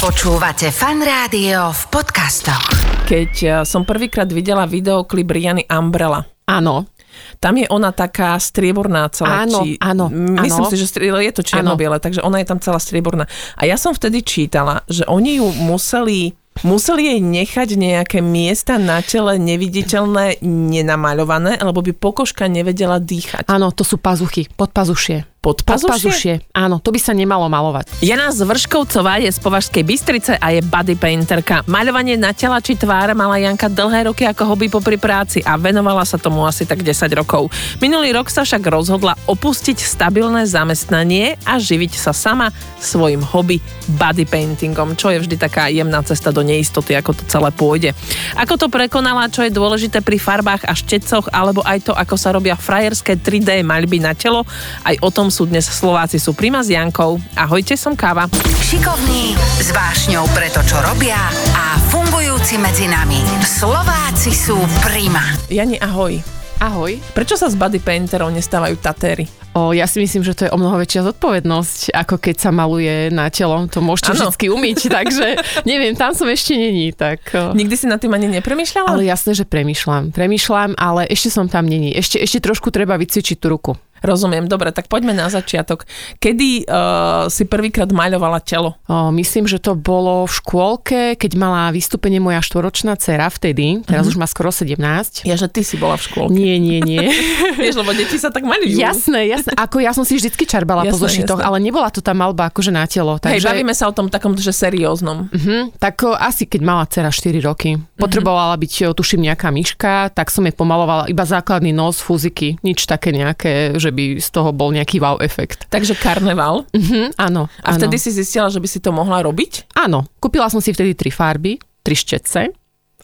Počúvate fan rádio v podcastoch. Keď eh, som prvýkrát videla videoklip Riany Umbrella, Áno. tam je ona taká strieborná celá. Áno, či, áno, Myslím áno. si, že strie, je to čierno-biele, takže ona je tam celá strieborná. A ja som vtedy čítala, že oni ju museli Museli jej nechať nejaké miesta na tele neviditeľné, nenamaľované, lebo by pokožka nevedela dýchať. Áno, to sú pazuchy, podpazušie. Podpazušie? Podpazušie, áno, to by sa nemalo malovať. Jana Zvrškovcová je z Považskej Bystrice a je body painterka. Maľovanie na tela či tváre mala Janka dlhé roky ako hobby popri práci a venovala sa tomu asi tak 10 rokov. Minulý rok sa však rozhodla opustiť stabilné zamestnanie a živiť sa sama svojim hobby body paintingom, čo je vždy taká jemná cesta do neistoty, ako to celé pôjde. Ako to prekonala, čo je dôležité pri farbách a štecoch, alebo aj to, ako sa robia frajerské 3D maľby na telo, aj o tom sú dnes Slováci sú Prima s Jankou. Ahojte, som Káva. Šikovní, s vášňou pre to, čo robia a fungujúci medzi nami. Slováci sú prima. Jani, ahoj. Ahoj. Prečo sa z body painterov nestávajú tatéry? O, ja si myslím, že to je o mnoho väčšia zodpovednosť, ako keď sa maluje na telo. To môžete Áno. vždy umyť, takže neviem, tam som ešte není. Tak. Nikdy si nad tým ani nepremýšľala? ale jasné, že premyšľam. Premyšľam, ale ešte som tam není. Ešte, ešte trošku treba vycvičiť tú ruku. Rozumiem, dobre, tak poďme na začiatok. Kedy uh, si prvýkrát maľovala telo? O, myslím, že to bolo v škôlke, keď mala vystúpenie moja štvoročná dcera vtedy, teraz už má skoro 17. Ja, že ty si bola v škôlke. Nie, nie, nie. Vieš, lebo deti sa tak maľujú. Jasné, jasné. Ako ja som si vždycky čarbala po Jasné, zošitoch, jasné. ale nebola to tá malba akože na telo. Hej, Takže, bavíme sa o tom takom, že serióznom. Mhm, tak o, asi keď mala dcera 4 roky, potrebovala byť, o, tuším, nejaká myška, tak som jej pomalovala iba základný nos, fúziky, nič také nejaké, že by z toho bol nejaký wow efekt. Takže karneval. Mhm, áno. A vtedy áno. si zistila, že by si to mohla robiť? Áno, kúpila som si vtedy tri farby, tri štetce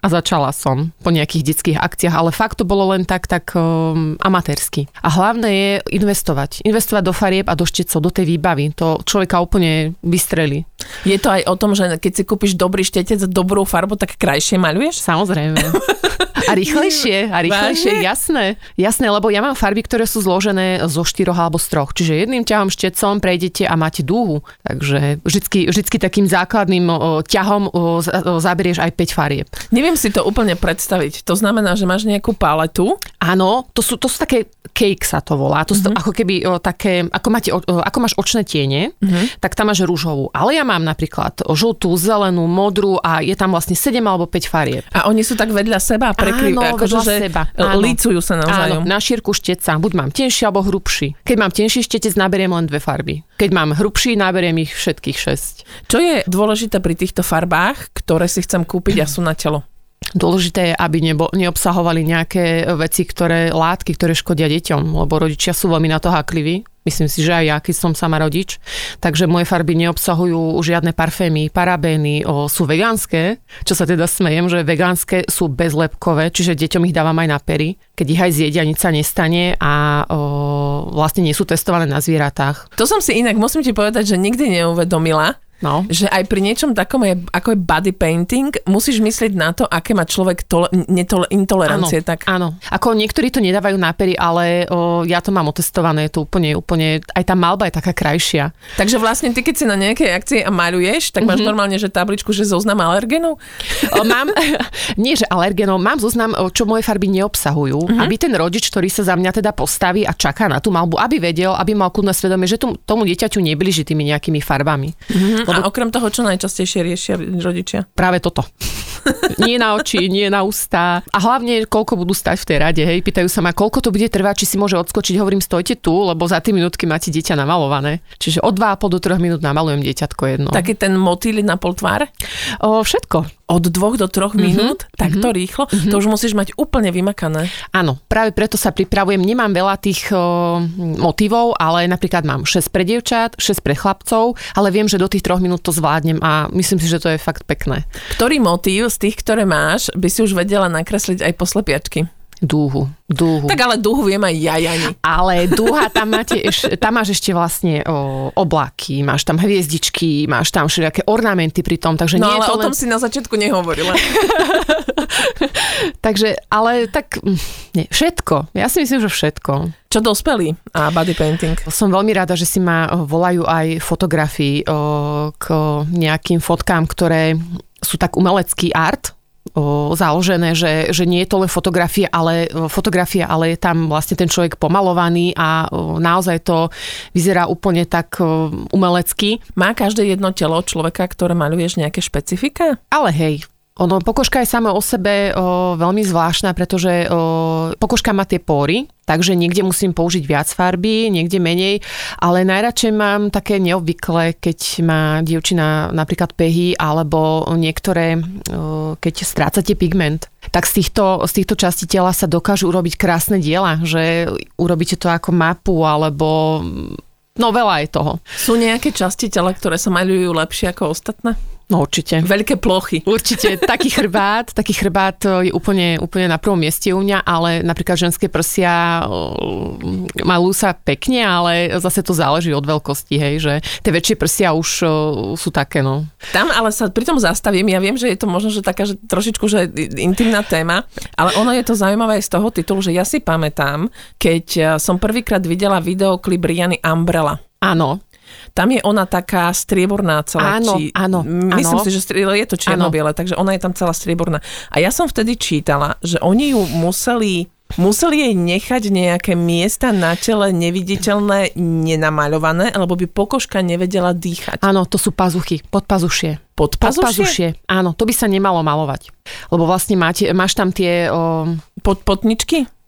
a začala som po nejakých detských akciách, ale fakt to bolo len tak, tak um, amatérsky. A hlavné je investovať. Investovať do farieb a do štecov, do tej výbavy. To človeka úplne vystrelí. Je to aj o tom, že keď si kúpiš dobrý štetec a dobrú farbu, tak krajšie maľuješ? Samozrejme. A rýchlejšie, a rýchlejšie, Vážne? jasné. Jasné, lebo ja mám farby, ktoré sú zložené zo štyroch alebo z troch. Čiže jedným ťahom štecom prejdete a máte dúhu. Takže vždycky, vždycky takým základným o, ťahom o, o, zaberieš aj 5 farieb. Neviem si to úplne predstaviť. To znamená, že máš nejakú paletu. Áno, to sú, to sú také cake sa to volá. To sú Mhm. to, ako keby o, také, ako, máte, o, ako máš očné tiene, Mhm. tak tam máš rúžovú. Ale ja mám napríklad žltú, zelenú, modrú a je tam vlastne 7 alebo 5 farieb. A oni sú tak vedľa seba prekryv, Áno, akože, vedľa že seba, áno. lícujú sa navzájom. Áno, na šírku šteca. Buď mám tenší alebo hrubší. Keď mám tenší štetec, naberiem len dve farby. Keď mám hrubší, naberiem ich všetkých 6. Čo je dôležité pri týchto farbách, ktoré si chcem kúpiť a sú na telo? Dôležité je, aby nebo, neobsahovali nejaké veci, ktoré, látky, ktoré škodia deťom, lebo rodičia sú veľmi na to hákliví. Myslím si, že aj ja, keď som sama rodič. Takže moje farby neobsahujú žiadne parfémy, parabény, o, sú vegánske, čo sa teda smejem, že vegánske sú bezlepkové, čiže deťom ich dávam aj na pery. Keď ich aj zjedia, nič sa nestane a o, vlastne nie sú testované na zvieratách. To som si inak, musím ti povedať, že nikdy neuvedomila, No. že aj pri niečom takom, je, ako je body painting, musíš myslieť na to, aké má človek tole, netole, intolerancie. Áno, tak áno. Ako niektorí to nedávajú na pery, ale o, ja to mám otestované, to úplne, úplne, aj tá malba je taká krajšia. Takže vlastne ty, keď si na nejakej akcii a maľuješ, tak máš Mhm. normálne, že tabličku, že zoznam alergenov? O, mám, nie že alergenov, mám zoznam, čo moje farby neobsahujú, Mhm. aby ten rodič, ktorý sa za mňa teda postaví a čaká na tú malbu, aby vedel, aby mal kľudné svedomie, že tomu, tomu dieťaťu nebliží tými nejakými farbami. A okrem toho, čo najčastejšie riešia rodičia? Práve toto. nie na oči, nie na ústa. A hlavne, koľko budú stať v tej rade, hej. Pýtajú sa ma, koľko to bude trvať, či si môže odskočiť. Hovorím, stojte tu, lebo za tie minútky máte dieťa namalované. Čiže od 2,5 do 3 minút namalujem dieťatko jedno. Taký ten motýl na pol tvár? O, všetko. Od dvoch do troch Mhm. minút? Takto rýchlo? To už musíš mať úplne vymakané. Áno, práve preto sa pripravujem. Nemám veľa tých o, motivov, ale napríklad mám 6 pre dievčat, 6 pre chlapcov, ale viem, že do tých troch minút to zvládnem a myslím si, že to je fakt pekné. Ktorý motív z tých, ktoré máš, by si už vedela nakresliť aj po slepiačky? Dúhu. Dúhu. Tak ale dúhu viem aj ja, Jani. Ale dúha, tam, máte eš, tam máš ešte vlastne o, oblaky, máš tam hviezdičky, máš tam všelijaké ornamenty pri tom, takže No nie je ale to o tom len... si na začiatku nehovorila. Takže, ale tak, mm, nie, všetko. Ja si myslím, že všetko. Čo dospelí a body painting? Som veľmi rada, že si ma volajú aj fotografii o, k nejakým fotkám, ktoré sú tak umelecký art, založené, že, že nie je to len fotografie, ale, fotografia, ale je tam vlastne ten človek pomalovaný a naozaj to vyzerá úplne tak umelecky. Má každé jedno telo človeka, ktoré maluješ nejaké špecifika? Ale hej, ono, pokožka je sama o sebe o, veľmi zvláštna, pretože o, pokožka má tie pory, takže niekde musím použiť viac farby, niekde menej, ale najradšej mám také neobvyklé, keď má dievčina napríklad pehy, alebo niektoré, o, keď strácate pigment tak z týchto, z týchto častí tela sa dokážu urobiť krásne diela, že urobíte to ako mapu, alebo no veľa je toho. Sú nejaké časti tela, ktoré sa maľujú lepšie ako ostatné? No určite. Veľké plochy. Určite, taký chrbát, taký chrbát je úplne, úplne na prvom mieste u mňa, ale napríklad ženské prsia o, malujú sa pekne, ale zase to záleží od veľkosti, hej, že tie väčšie prsia už o, sú také, no. Tam ale sa pri tom zastavím, ja viem, že je to možno, že taká že trošičku že intimná téma, ale ono je to zaujímavé aj z toho titulu, že ja si pamätám, keď eh, som prvýkrát videla videoklip Riany Umbrella. Áno, Tam je ona taká strieborná celá. Áno, áno, Myslím áno. si, že strie, je to čierno-biele, takže ona je tam celá strieborná. A ja som vtedy čítala, že oni ju museli Museli jej nechať nejaké miesta na tele neviditeľné, nenamaľované, lebo by pokožka nevedela dýchať. áno, to sú pazuchy, podpazušie. Podpazušie? Podpazušie, áno, to by sa nemalo malovať. Lebo vlastne máte, máš tam tie... O, Pod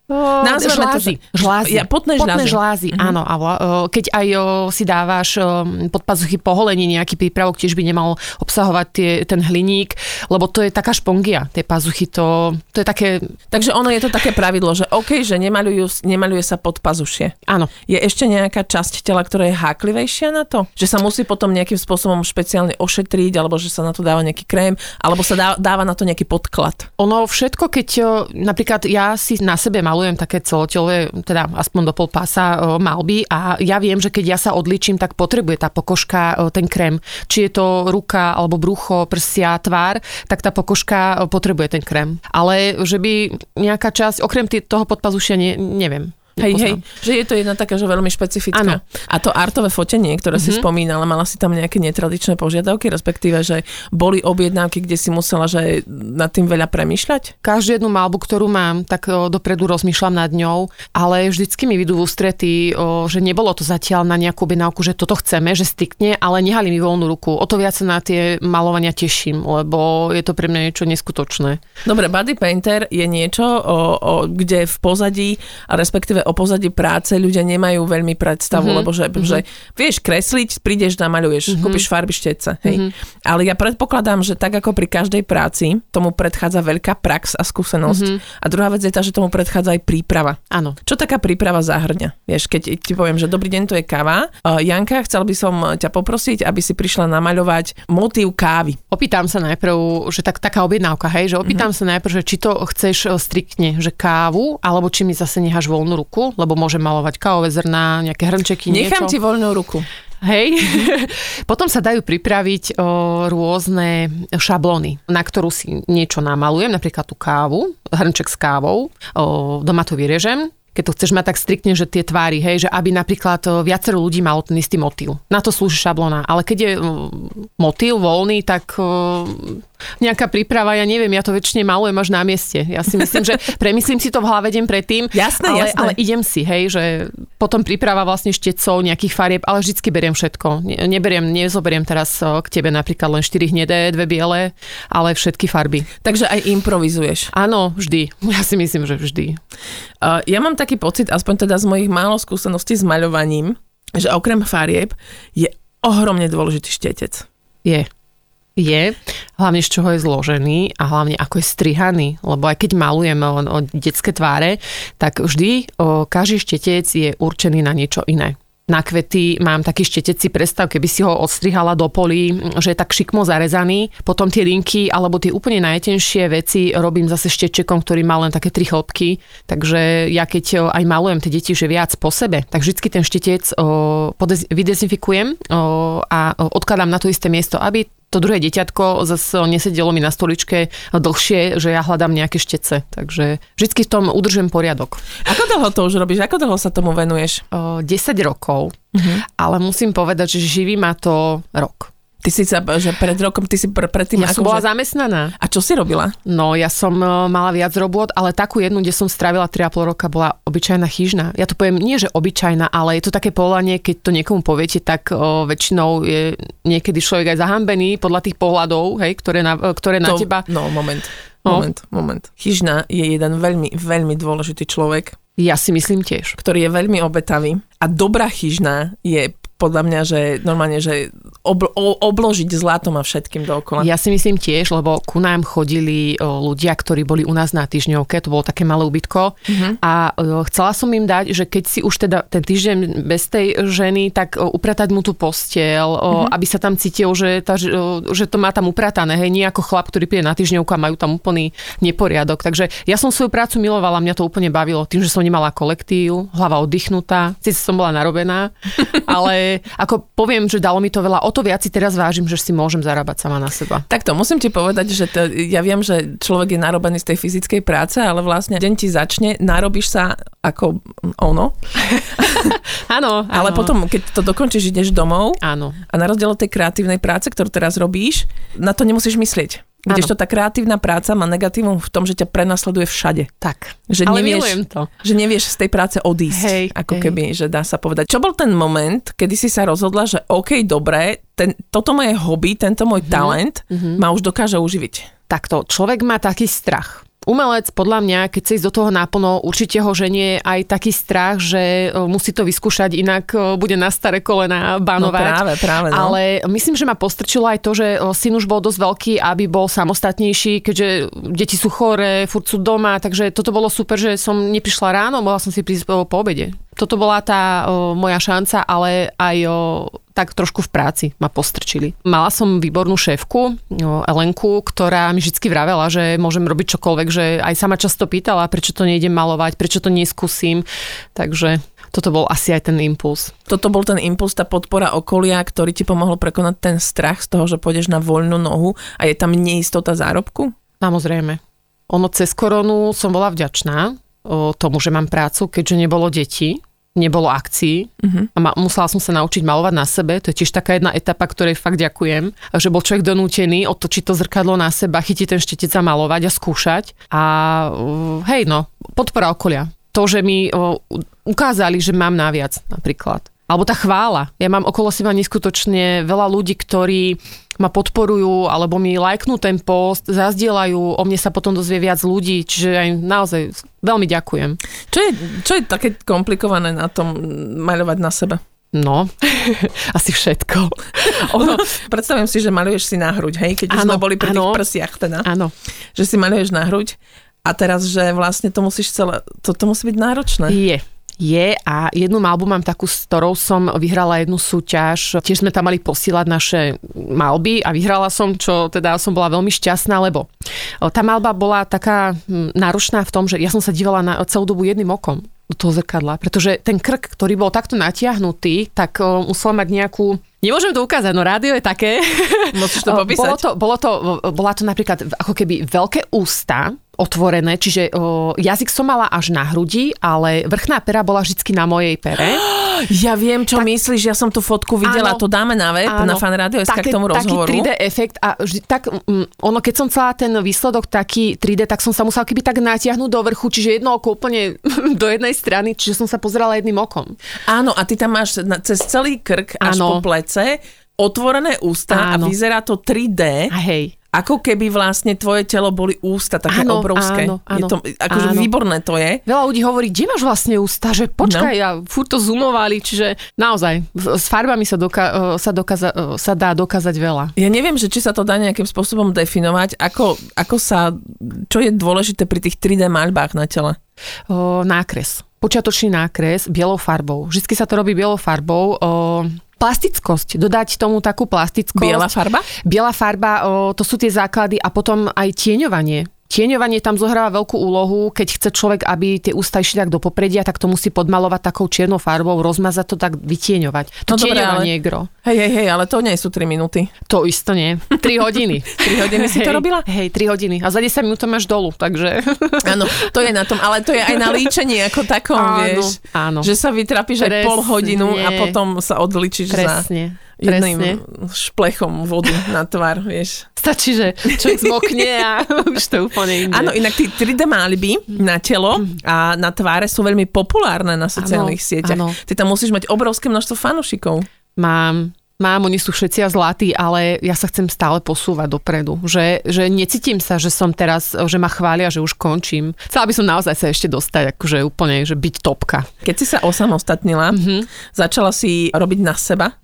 potničky? Nazveme to, žlázy. že- žlázy. Ja, potné žlázy. žlázy, Mhm. áno. A vla- o, keď aj o, si dávaš o, pod pazuchy poholenie, nejaký prípravok tiež by nemal obsahovať tie, ten hliník, lebo to je taká špongia, tie pazuchy, to, to je také, Takže ono je to také pravidlo, že OK, že nemaľujú, nemaľuje sa pod pazušie. áno. Je ešte nejaká časť tela, ktorá je háklivejšia na to? Že sa musí potom nejakým spôsobom špeciálne ošetriť, alebo že sa na to dáva nejaký krém, alebo sa dá, dáva na to nejaký podklad. Ono všetko, keď napríklad ja si na sebe malujem také celotelové, teda aspoň do pol pása o, malby a ja viem, že keď ja sa odličím, tak potrebuje tá pokožka o, ten krém. Či je to ruka, alebo brucho, prsia, tvár, tak tá pokožka o, potrebuje ten krém. Ale že by nejaká časť, okrem toho podpazušia, ne, neviem. Hej, hej, že je to jedna taká, že veľmi špecifická. Áno. A to artové fotenie, ktoré mm-hmm. si spomínala, mala si tam nejaké netradičné požiadavky, respektíve, že boli objednávky, kde si musela že nad tým veľa premýšľať? Každú jednu malbu, ktorú mám, tak o, dopredu rozmýšľam nad ňou, ale vždycky mi vidú v ústrety, o, že nebolo to zatiaľ na nejakú objednávku, že toto chceme, že striktne, ale nehali mi voľnú ruku. O to viac sa na tie malovania teším, lebo je to pre mňa niečo neskutočné. Dobre, body painter je niečo, o, o, kde v pozadí, a respektíve o pozadí práce ľudia nemajú veľmi predstavu, mm-hmm. lebo že, mm-hmm. že vieš kresliť, prídeš, namaľuješ, mm-hmm. kúpiš farby, štece. Hej. Mm-hmm. Ale ja predpokladám, že tak ako pri každej práci, tomu predchádza veľká prax a skúsenosť. Mm-hmm. A druhá vec je tá, že tomu predchádza aj príprava. Áno. Čo taká príprava zahrňa? Vieš, keď ti poviem, že dobrý deň, to je káva. Uh, Janka, chcel by som ťa poprosiť, aby si prišla namaľovať motív kávy. Opýtam sa najprv, že tak, taká objednávka, hej, že opýtam mm-hmm. sa najprv, že či to chceš o, striktne, že kávu, alebo či mi zase necháš voľnú ruku, lebo môžem malovať kávové zrná, nejaké hrnčeky, Nechám niečo. ti voľnú ruku. Hej. Potom sa dajú pripraviť o, rôzne šablóny, na ktorú si niečo namalujem, napríklad tú kávu, hrnček s kávou, o, doma to vyrežem, keď to chceš mať tak striktne, že tie tvári, hej, že aby napríklad viacero ľudí malo ten istý motív. Na to slúži šablona. Ale keď je motív voľný, tak nejaká príprava, ja neviem, ja to väčšine malujem až na mieste. Ja si myslím, že premyslím si to v hlave deň predtým, Jasné, ale, jasné. ale idem si, hej, že potom príprava vlastne štecov, nejakých farieb, ale vždycky beriem všetko. Ne, neberiem, nezoberiem teraz k tebe napríklad len 4 hnedé, dve biele, ale všetky farby. Takže aj improvizuješ. Áno, vždy. Ja si myslím, že vždy. Uh, ja mám taký pocit, aspoň teda z mojich málo skúseností s maľovaním, že okrem farieb je ohromne dôležitý štetec. Je. Je, hlavne z čoho je zložený a hlavne ako je strihaný, lebo aj keď malujeme o, o detské tváre, tak vždy o, každý štetec je určený na niečo iné. Na kvety mám taký štetec si predstav, keby si ho odstrihala do polí, že je tak šikmo zarezaný. Potom tie linky alebo tie úplne najtenšie veci robím zase štečekom, ktorý má len také tri chlopky. Takže ja keď aj malujem tie deti, že viac po sebe, tak vždycky ten štetec o, podez, vydezinfikujem o, a odkladám na to isté miesto, aby to druhé deťatko zase nesedelo mi na stoličke dlhšie, že ja hľadám nejaké štece. Takže vždy v tom udržujem poriadok. Ako dlho to už robíš? Ako dlho sa tomu venuješ? O, 10 rokov, uh-huh. ale musím povedať, že živí ma to rok. Ty si sa, že pred rokom, ty si pr- predtým... Ja som bola že... zamestnaná. A čo si robila? No, ja som uh, mala viac robot, ale takú jednu, kde som strávila 3,5 roka, bola obyčajná chyžná. Ja to poviem, nie že obyčajná, ale je to také povolanie, keď to niekomu poviete, tak uh, väčšinou je niekedy človek aj zahambený podľa tých pohľadov, hej, ktoré na, uh, ktoré na to, teba... No, moment. No. Moment, moment. Chyžná je jeden veľmi, veľmi dôležitý človek. Ja si myslím tiež. Ktorý je veľmi obetavý. A dobrá chyžná je podľa mňa, že normálne, že obl- obložiť zlatom a všetkým dookola. Ja si myslím tiež, lebo ku nám chodili ľudia, ktorí boli u nás na týždňovke, to bolo také malé ubytko uh-huh. a chcela som im dať, že keď si už teda ten týždeň bez tej ženy, tak upratať mu tú postiel, uh-huh. aby sa tam cítil, že, tá, že to má tam upratané, hej, nie ako chlap, ktorý príde na týždňovku a majú tam úplný neporiadok. Takže ja som svoju prácu milovala, mňa to úplne bavilo, tým, že som nemala kolektív, hlava oddychnutá, síce som bola narobená, ale ako poviem, že dalo mi to veľa, o to viac si teraz vážim, že si môžem zarábať sama na seba. Takto, musím ti povedať, že to, ja viem, že človek je narobený z tej fyzickej práce, ale vlastne deň ti začne, narobíš sa ako ono. áno, Ale potom, keď to dokončíš, ideš domov. Áno. A na rozdiel od tej kreatívnej práce, ktorú teraz robíš, na to nemusíš myslieť. Kdežto tá kreatívna práca má negatívum v tom, že ťa prenasleduje všade. Tak. Že Ale nevieš, milujem to. Že nevieš z tej práce odísť. Hej, ako hej. keby, že dá sa povedať. Čo bol ten moment, kedy si sa rozhodla, že OK, dobre, ten, toto moje hobby, tento môj mm-hmm. talent mm-hmm. ma už dokáže uživiť. Takto, človek má taký strach. Umelec, podľa mňa, keď sa ísť do toho náplno, určite ho ženie aj taký strach, že e, musí to vyskúšať, inak e, bude na staré kolena banovať. No práve, práve. No. Ale myslím, že ma postrčilo aj to, že e, syn už bol dosť veľký, aby bol samostatnejší, keďže deti sú choré, furt sú doma, takže toto bolo super, že som neprišla ráno, mohla som si prísť po obede. Toto bola tá o, moja šanca, ale aj o, tak trošku v práci ma postrčili. Mala som výbornú šéfku, o, Elenku, ktorá mi vždy vravela, že môžem robiť čokoľvek, že aj sama často pýtala, prečo to nejdem malovať, prečo to neskúsim. Takže toto bol asi aj ten impuls. Toto bol ten impuls, tá podpora okolia, ktorý ti pomohol prekonať ten strach z toho, že pôjdeš na voľnú nohu a je tam neistota zárobku? Samozrejme. Ono cez koronu som bola vďačná o tomu, že mám prácu, keďže nebolo detí nebolo akcií uh-huh. a ma, musela som sa naučiť malovať na sebe. To je tiež taká jedna etapa, ktorej fakt ďakujem, že bol človek donútený otočiť to zrkadlo na seba, chytiť ten štetec a malovať a skúšať. A uh, hej no, podpora okolia. To, že mi uh, ukázali, že mám naviac napríklad. Alebo tá chvála. Ja mám okolo seba neskutočne veľa ľudí, ktorí ma podporujú alebo mi lajknú ten post, zazdielajú, o mne sa potom dozvie viac ľudí, čiže aj naozaj veľmi ďakujem. Čo je, čo je také komplikované na tom maľovať na sebe? No, asi všetko. ono, predstavujem si, že maľuješ si na hruď, hej? Keď sme boli pri ano, tých prsiach teda. Áno. Že si maľuješ na hruď a teraz, že vlastne to musíš celé, to, to musí byť náročné. Je, je a jednu malbu mám takú, s ktorou som vyhrala jednu súťaž. Tiež sme tam mali posílať naše malby a vyhrala som, čo teda som bola veľmi šťastná, lebo tá malba bola taká hm, náročná v tom, že ja som sa dívala na celú dobu jedným okom do toho zrkadla, pretože ten krk, ktorý bol takto natiahnutý, tak musel mať nejakú Nemôžem to ukázať, no rádio je také. Musíš to popísať. Bolo to, bolo to, bola to napríklad ako keby veľké ústa, otvorené, čiže o, jazyk som mala až na hrudi, ale vrchná pera bola vždy na mojej pere. Ja viem, čo tak, myslíš, ja som tú fotku videla, áno, to dáme na web, áno, na fan radio k tomu rozhovoru. Taký 3D efekt a vždy, tak um, ono, keď som chcela ten výsledok taký 3D, tak som sa musela keby tak natiahnuť do vrchu, čiže jedno oko úplne do jednej strany, čiže som sa pozerala jedným okom. Áno, a ty tam máš na, cez celý krk až áno. po plece otvorené ústa áno. a vyzerá to 3D. A hej ako keby vlastne tvoje telo boli ústa také áno, obrovské. Áno, áno, je to, akože áno. výborné to je. Veľa ľudí hovorí, kde máš vlastne ústa, že počkaj, no. a furt to zoomovali, čiže naozaj, s farbami sa, doka- sa, dokaza- sa dá dokázať veľa. Ja neviem, že či sa to dá nejakým spôsobom definovať, ako, ako sa, čo je dôležité pri tých 3D maľbách na tele? O, nákres počiatočný nákres bielou farbou. Vždycky sa to robí bielou farbou. O, plastickosť, dodať tomu takú plastickosť. Biela farba? Biela farba, o, to sú tie základy a potom aj tieňovanie. Tieňovanie tam zohráva veľkú úlohu, keď chce človek, aby tie ústa išli tak do popredia, tak to musí podmalovať takou čiernou farbou, rozmazať to tak, vytieňovať. To No tieňovanie ale- je gro. Hej, hej, hej, ale to nie sú 3 minúty. To isto nie. 3 hodiny. 3 hodiny si to robila? Hej, 3 hodiny. A za 10 minút to máš dolu, takže... Áno, to je na tom, ale to je aj na líčení ako takom, Áno, vieš. áno. Že sa vytrapíš aj pol hodinu a potom sa odličíš za Presne. Jedným Presne. šplechom vody na tvár, vieš. Stačí, že človek zmokne a už to úplne iné. Áno, inak tí 3D máliby na telo a na tváre sú veľmi populárne na sociálnych Áno, sieťach. áno. Ty tam musíš mať obrovské množstvo fanúšikov. Mám, mám, oni sú všetci a zlatí, ale ja sa chcem stále posúvať dopredu. Že, že necítim sa, že som teraz, že ma chvália, že už končím. Chcela by som naozaj sa ešte dostať, akože úplne, že byť topka. Keď si sa osamostatnila, Mhm. začala si robiť na seba,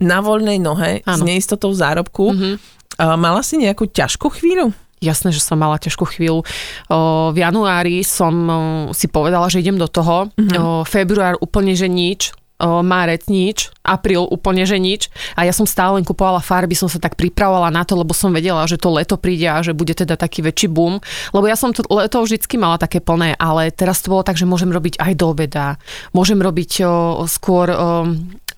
na voľnej nohe, s Áno. neistotou zárobku. Mhm. A Mala si nejakú ťažkú chvíľu? Jasné, že som mala ťažkú chvíľu. O, v januári som o, si povedala, že idem do toho. O, február úplne, že nič. O, márec nič, apríl úplne, že nič. A ja som stále len kupovala farby, som sa tak pripravovala na to, lebo som vedela, že to leto príde a že bude teda taký väčší boom. Lebo ja som to leto vždycky mala také plné, ale teraz to bolo tak, že môžem robiť aj do obeda. Môžem robiť o, skôr o,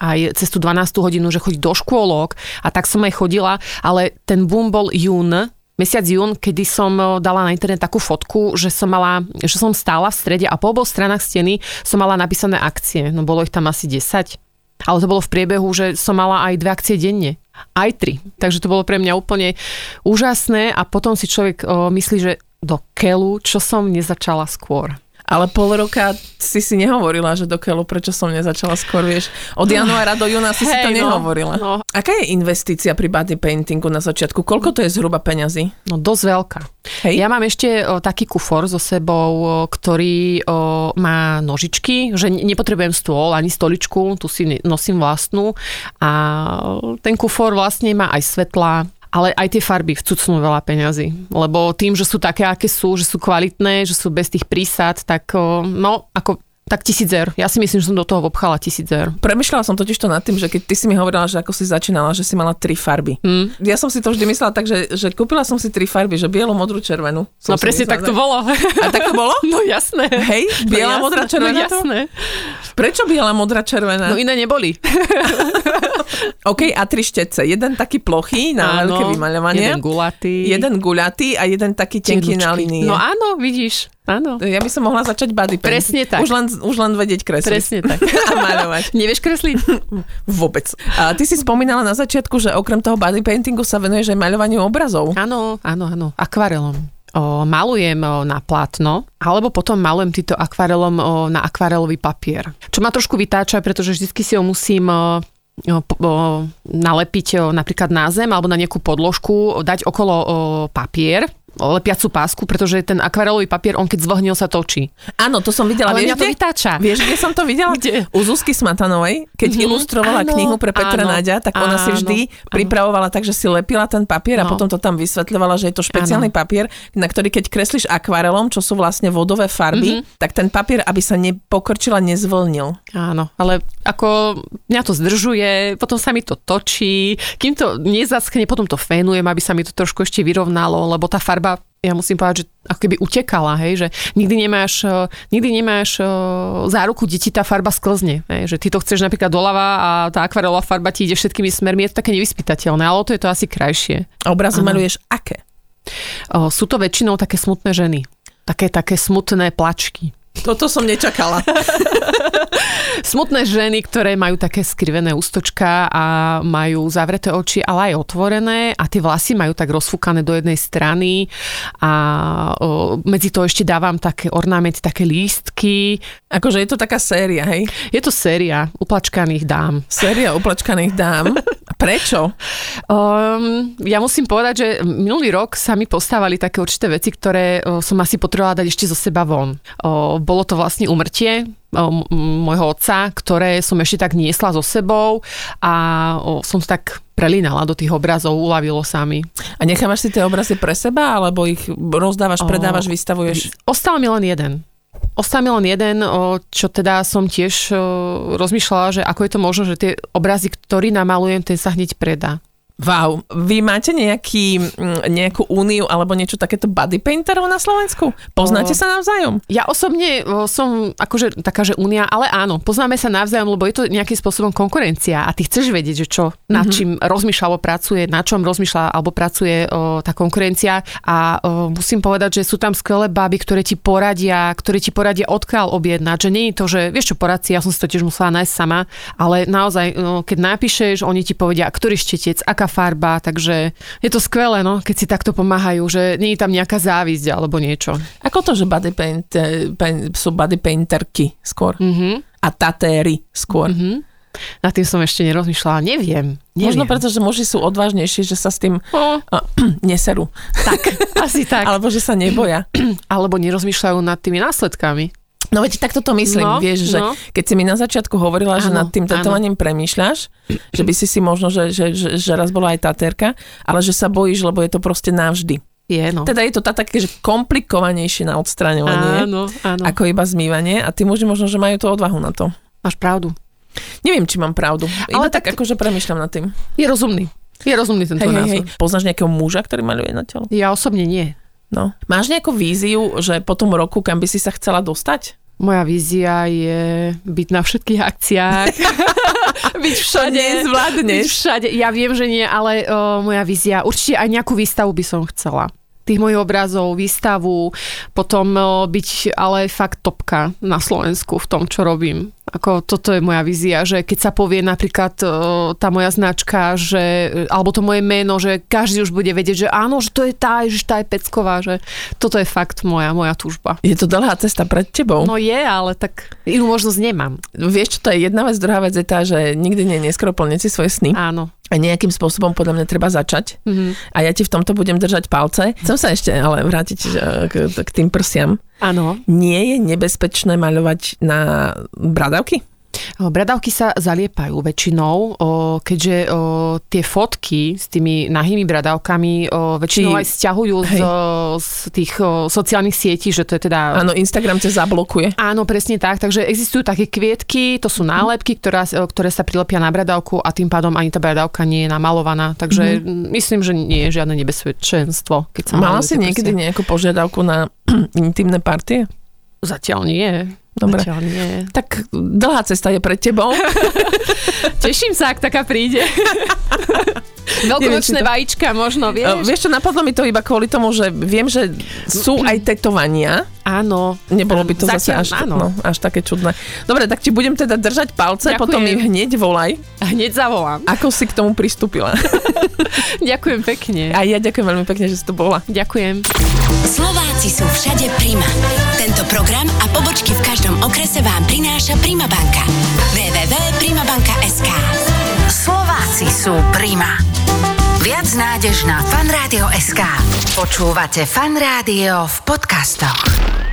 aj cez tú 12. hodinu, že chodiť do škôlok a tak som aj chodila, ale ten boom bol jún, mesiac jún, kedy som o, dala na internet takú fotku, že som mala, že som stála v strede a po oboch stranách steny som mala napísané akcie. No bolo ich tam asi 10. Ale to bolo v priebehu, že som mala aj dve akcie denne. Aj tri. Takže to bolo pre mňa úplne úžasné a potom si človek o, myslí, že do keľu, čo som nezačala skôr. Ale pol roka si si nehovorila, že do keľu, prečo som nezačala skôr, vieš. Od januára do júna si si to Hej, no, nehovorila. no. Aká je investícia pri body paintingu na začiatku? Koľko to je zhruba peňazí? No dosť veľká. Hej? Ja mám ešte o, taký kufor so sebou, o, ktorý o, má nožičky, že ne- nepotrebujem stôl ani stoličku, tu si nosím vlastnú a ten kufor vlastne má aj svetlá, ale aj tie farby vcucnú veľa peňazí. Lebo tým, že sú také, aké sú, že sú kvalitné, že sú bez tých prísad, tak no, ako tak tisíc eur. Ja si myslím, že som do toho obchala tisíc eur. Premýšľala som totiž to nad tým, že keď ty si mi hovorila, že ako si začínala, že si mala tri farby. Hm. Ja som si to vždy myslela tak, že, že kúpila som si tri farby, že bielu, modrú, červenú. Som No presne myslela, tak to bolo. A tak to bolo? No jasné. Hej, No biela, jasné, modrá, červená No to? jasné. Prečo biela, modrá, červená? No iné neboli. OK, a tri štece. Jeden taký plochý na Áno, veľké vymaľovanie. Jeden gulatý. jeden guľatý a jeden taký tenký na linii. No áno, vidíš. Áno. Ja by som mohla začať body paint. Presne tak. Už len, už len vedieť kresliť. Presne tak. a maľovať. Nevieš kresliť? Vôbec. A ty si spomínala na začiatku, že okrem toho body paintingu sa venuješ aj maľovaniu obrazov. Áno, áno, áno. Akvarelom. O, malujem o, na plátno, alebo potom malujem týto akvarelom o, na akvarelový papier. Čo ma trošku vytáča, pretože vždy si ho musím o, nalepiť napríklad na zem alebo na nejakú podložku, dať okolo papier, lepiacu pásku, pretože ten akvarelový papier, on keď zvlhne, on sa točí. Áno, to som videla. Ale vieš, mňa to vytáča. Vieš, kde som to videla? Kde? U Zuzky Smatanovej, keď Mhm. ilustrovala Áno, knihu pre Petra áno, Naďa, tak ona si áno, vždy áno. pripravovala tak, že si lepila ten papier a No. potom to tam vysvetľovala, že je to špeciálny papier, na ktorý keď kreslíš akvarelom, čo sú vlastne vodové farby, Mhm. tak ten papier, aby sa nepokrčila, nezvlnil. Áno, ale ako mňa to zdržuje, potom sa mi to točí, kým to nezaschne, potom to fénujem, aby sa mi to trošku ešte vyrovnalo, lebo tá farba ja musím povedať, že ako keby utekala, hej, že nikdy nemáš, eh, nikdy nemáš eh, záruku, kde ti tá farba sklzne, hej, že ty to chceš napríklad doľava a tá akvarelová farba ti ide všetkými smermi, je to také nevyspytateľné, ale to je to asi krajšie. A obrazy maluješ aké? O, sú to väčšinou také smutné ženy, také, také smutné plačky. Toto som nečakala. Smutné ženy, ktoré majú také skrivené ústočka a majú zavreté oči, ale aj otvorené a tie vlasy majú tak rozfúkané do jednej strany a o, medzi to ešte dávam také ornamenty, také lístky. akože je to taká séria, hej? Je to séria uplačkaných dám. Séria uplačkaných dám. Prečo? Um, ja musím povedať, že minulý rok sa mi postávali také určité veci, ktoré o, som asi potrebovala dať ešte zo seba von. O, bolo to vlastne umrtie o, m- môjho otca, ktoré som ešte tak niesla so sebou a o, som tak prelínala do tých obrazov, uľavilo sa mi. A nechávaš si tie obrazy pre seba, alebo ich rozdávaš, predávaš, vystavuješ? Ostal mi len jeden. Mi len jeden, čo teda som tiež rozmýšľala, že ako je to možno, že tie obrazy, ktorý namalujem, ten sa hneď predá. Wow, vy máte nejaký, mm, nejakú úniu alebo niečo takéto body painterov na Slovensku? Poznáte O. sa navzájom? Ja osobne som akože taká, že únia, ale áno, poznáme sa navzájom, lebo je to nejakým spôsobom konkurencia a ty chceš vedieť, že čo, nad Mhm. čím rozmýšľa alebo pracuje, na čom rozmýšľa alebo pracuje o, tá konkurencia a o, musím povedať, že sú tam skvelé baby, ktoré ti poradia, ktoré ti poradia odkiaľ objednať, že nie je to, že vieš čo, poradci, ja som si to tiež musela nájsť sama, ale naozaj, o, keď napíšeš, oni ti povedia, ktorý štetec, aká farba, takže je to skvelé, no, keď si takto pomáhajú, že nie je tam nejaká závisť alebo niečo. Ako to, že body paint, eh, paint, sú body painterky skôr? Mhm. A tatéry skôr? Mhm. Na tým som ešte nerozmýšľala, neviem. neviem. Možno preto, že muži sú odvážnejší, že sa s tým O, uh, neserú. tak, asi tak. Alebo že sa neboja. Alebo nerozmýšľajú nad tými následkami. No veď takto to myslím, No, vieš, že no. keď si mi na začiatku hovorila, že Áno, nad tým tetovaním premýšľaš, že by si si možno, že, že, že, že raz bola aj tatérka, ale že sa bojíš, lebo je to proste navždy. Je, no. Teda je to tá také, že komplikovanejšie na odstraňovanie, Áno, áno. ako iba zmývanie a tí muži možno, že majú tú odvahu na to. Máš pravdu. Neviem, či mám pravdu. Iba Ale tak, tak- akože premýšľam nad tým. Je rozumný. Je rozumný tento Hej, hej, názor. hej. Poznáš nejakého muža, ktorý maľuje na telo? Ja osobne nie. No. Máš nejakú víziu, že po tom roku, kam by si sa chcela dostať? Moja vízia je byť na všetkých akciách. byť všade. nezvládneš. Byť všade. Ja viem, že nie, ale o, moja vízia, určite aj nejakú výstavu by som chcela. Tých mojich obrazov, výstavu, potom byť ale fakt topka na Slovensku v tom, čo robím. Ako toto je moja vízia, že keď sa povie napríklad tá moja značka, že, alebo to moje meno, že každý už bude vedieť, že áno, že to je tá, že tá je Pecková, že toto je fakt moja, moja túžba. Je to dlhá cesta pred tebou. No je, ale tak inú možnosť nemám. Vieš, čo to je jedna vec, druhá vec je tá, že nikdy nie plniť si svoje sny Áno. A nejakým spôsobom podľa mňa treba začať Mhm. a ja ti v tomto budem držať palce. Chcem sa ešte ale vrátiť že, k, k tým prsiam. Áno. Nie je nebezpečné maľovať na bradavky? Bradavky sa zaliepajú väčšinou, keďže tie fotky s tými nahými bradavkami väčšinou Či- aj stiahujú z, z tých sociálnych sietí, že to je teda... Áno, Instagram ťa zablokuje. Áno, presne tak. Takže existujú také kvietky, to sú nálepky, ktorá, ktoré sa prilepia na bradavku a tým pádom ani tá bradavka nie je namalovaná. Takže mm-hmm. myslím, že nie je žiadne nebezpečenstvo. Keď sa Mala si niekedy nejakú požiadavku na intimné partie? Zatiaľ nie. Dobre. Zatiaľ nie. Tak dlhá cesta je pred tebou. Teším sa, ak taká príde. Veľkonočné vajíčka možno, Vieš? vieš? Vieš čo, napadlo mi to iba kvôli tomu, že viem, že sú aj tetovania. Áno. Nebolo by to zase Zatiaľ až, áno. no, až také čudné. Dobre, tak ti budem teda držať palce, Ďakujem. potom mi hneď volaj, Hneď zavolám. ako si k tomu pristúpila. Ďakujem pekne. A ja ďakujem veľmi pekne, že si to bola. Ďakujem. Slováci sú všade Prima. Tento program a pobočky v každom okrese vám prináša Prima banka. www.primabanka.sk Slováci sú Prima. Viac nádež na fanradio.sk Počúvate Fan Rádio v podcastoch.